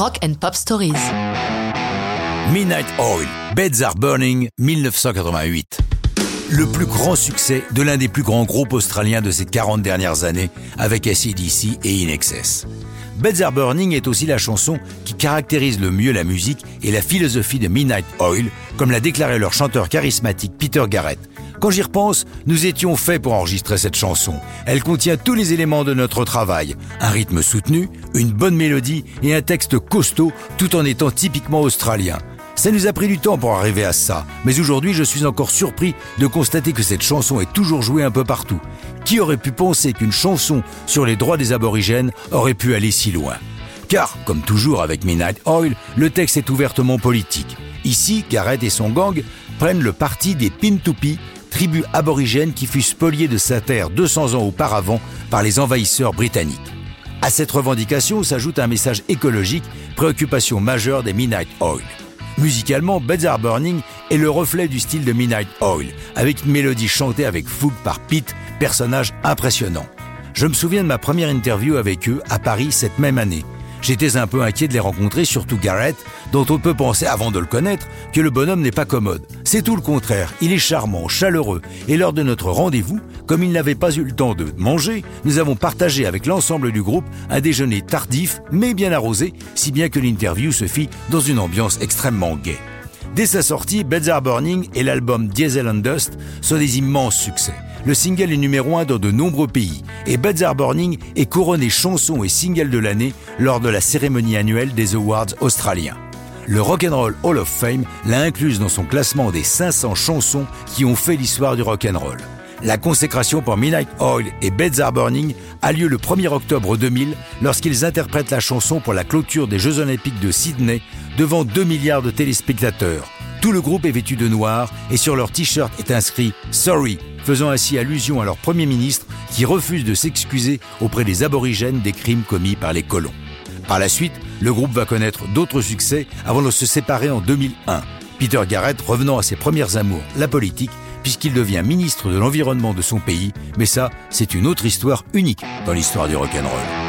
Rock and Pop Stories. Midnight Oil, Beds Are Burning, 1988. Le plus grand succès de l'un des plus grands groupes australiens de ces 40 dernières années avec ACDC et In Excess. Beds Are Burning est aussi la chanson caractérise le mieux la musique et la philosophie de Midnight Oil, comme l'a déclaré leur chanteur charismatique Peter Garrett. Quand j'y repense, nous étions faits pour enregistrer cette chanson. Elle contient tous les éléments de notre travail. Un rythme soutenu, une bonne mélodie et un texte costaud tout en étant typiquement australien. Ça nous a pris du temps pour arriver à ça, mais aujourd'hui je suis encore surpris de constater que cette chanson est toujours jouée un peu partout. Qui aurait pu penser qu'une chanson sur les droits des aborigènes aurait pu aller si loin? Car, comme toujours avec Midnight Oil, le texte est ouvertement politique. Ici, Garrett et son gang prennent le parti des Pintupi, tribu aborigène qui fut spoliée de sa terre 200 ans auparavant par les envahisseurs britanniques. À cette revendication s'ajoute un message écologique, préoccupation majeure des Midnight Oil. Musicalement, Are Burning est le reflet du style de Midnight Oil, avec une mélodie chantée avec fougue par Pete, personnage impressionnant. Je me souviens de ma première interview avec eux à Paris cette même année. J'étais un peu inquiet de les rencontrer, surtout Garrett, dont on peut penser avant de le connaître que le bonhomme n'est pas commode. C'est tout le contraire, il est charmant, chaleureux, et lors de notre rendez-vous, comme il n'avait pas eu le temps de manger, nous avons partagé avec l'ensemble du groupe un déjeuner tardif mais bien arrosé, si bien que l'interview se fit dans une ambiance extrêmement gaie. Dès sa sortie, Beds Are Burning et l'album Diesel and Dust sont des immenses succès. Le single est numéro un dans de nombreux pays et Are Burning est couronné chanson et single de l'année lors de la cérémonie annuelle des Awards australiens. Le Rock'n'Roll Hall of Fame l'a incluse dans son classement des 500 chansons qui ont fait l'histoire du rock'n'roll. La consécration pour Midnight Oil et Beds Are Burning a lieu le 1er octobre 2000 lorsqu'ils interprètent la chanson pour la clôture des Jeux Olympiques de Sydney devant 2 milliards de téléspectateurs. Tout le groupe est vêtu de noir et sur leur t-shirt est inscrit Sorry, faisant ainsi allusion à leur Premier ministre qui refuse de s'excuser auprès des aborigènes des crimes commis par les colons. Par la suite, le groupe va connaître d'autres succès avant de se séparer en 2001. Peter Garrett revenant à ses premières amours, la politique, puisqu'il devient ministre de l'Environnement de son pays, mais ça, c'est une autre histoire unique dans l'histoire du rock'n'roll.